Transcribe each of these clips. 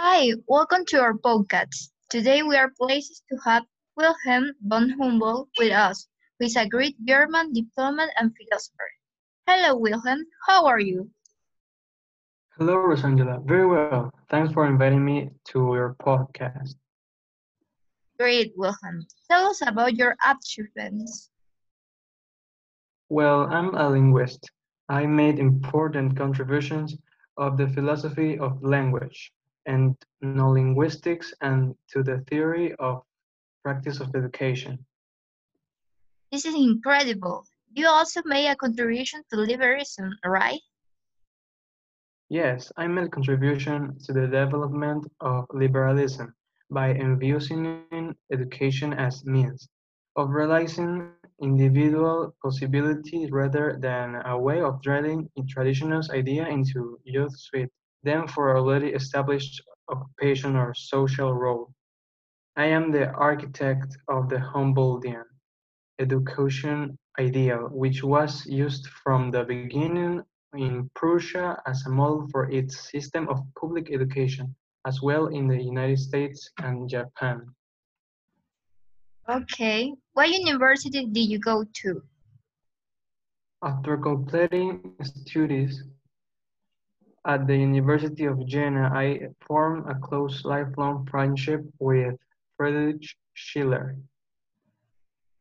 Hi, welcome to our podcast. Today we are pleased to have Wilhelm von Humboldt with us, who is a great German diplomat and philosopher. Hello, Wilhelm. How are you? Hello, Rosangela. Very well. Thanks for inviting me to your podcast. Great, Wilhelm. Tell us about your achievements. Well, I'm a linguist. I made important contributions of the philosophy of language and no linguistics and to the theory of practice of education. This is incredible. You also made a contribution to liberalism, right? Yes, I made a contribution to the development of liberalism by envisioning education as means of realizing individual possibility rather than a way of drilling a traditional idea into youth suite them for a already established occupation or social role. I am the architect of the Humboldtian education ideal, which was used from the beginning in Prussia as a model for its system of public education, as well in the United States and Japan. Okay. What university did you go to? After completing studies at the University of Jena, I formed a close lifelong friendship with Friedrich Schiller.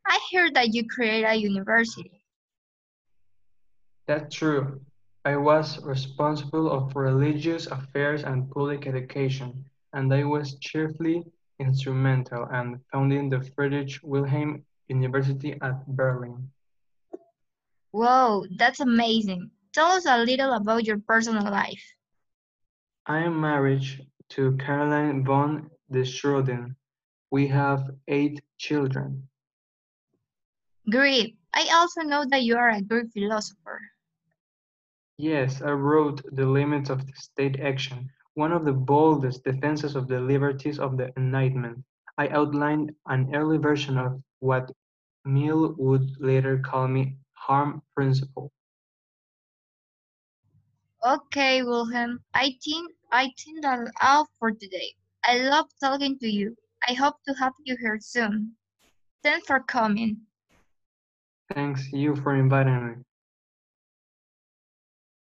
I heard that you created a university. That's true. I was responsible of religious affairs and public education, and I was chiefly instrumental in founding the Friedrich Wilhelm University at Berlin. Whoa, that's amazing. Tell us a little about your personal life. I am married to Caroline von Dacheröden. We have eight children. Great. I also know that you are a great philosopher. Yes, I wrote The Limits of State Action, one of the boldest defenses of the liberties of the Enlightenment. I outlined an early version of what Mill would later call me harm principle. Okay, Wilhelm. I think I think that's all for today. I love talking to you. I hope to have you here soon. Thanks for coming. Thanks you for inviting me.